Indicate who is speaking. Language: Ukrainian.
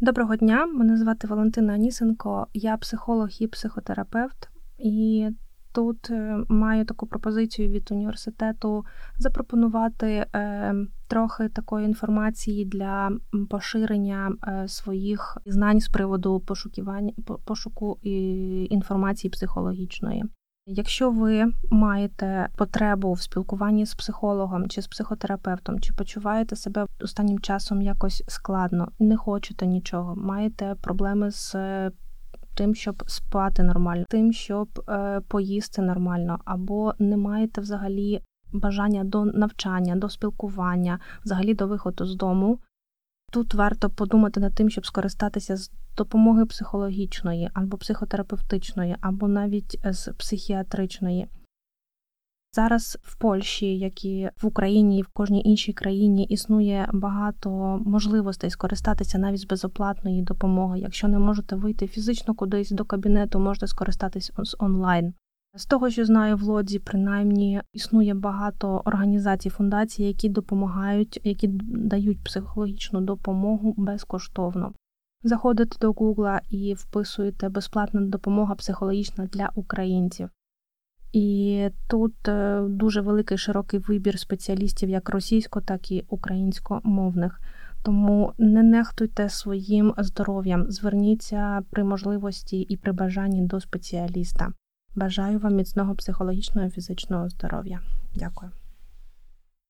Speaker 1: Доброго дня, мене звати Валентина Анісенко, я психолог і психотерапевт, і тут е, маю таку пропозицію від університету запропонувати е, трохи такої інформації для поширення е, своїх знань з приводу пошукування пошуку інформації психологічної. Якщо ви маєте потребу в спілкуванні з психологом чи з психотерапевтом, чи почуваєте себе останнім часом якось складно, не хочете нічого, маєте проблеми з тим, щоб спати нормально, тим, щоб е, поїсти нормально, або не маєте взагалі бажання до навчання, до спілкування, взагалі до виходу з дому. Тут варто подумати над тим, щоб скористатися з допомоги психологічної або психотерапевтичної, або навіть з психіатричної. Зараз в Польщі, як і в Україні і в кожній іншій країні, існує багато можливостей скористатися навіть з безоплатної допомоги. Якщо не можете вийти фізично кудись до кабінету, можете скористатись з онлайн. З того, що знаю в Лодзі, принаймні існує багато організацій, фундацій, які допомагають, які дають психологічну допомогу безкоштовно. Заходите до Гугла і вписуєте безплатна допомога психологічна для українців. І тут е, дуже великий широкий вибір спеціалістів як російсько, так і українськомовних. Тому не нехтуйте своїм здоров'ям, зверніться при можливості і при бажанні до спеціаліста. Бажаю вам міцного психологічного і фізичного здоров'я. Дякую.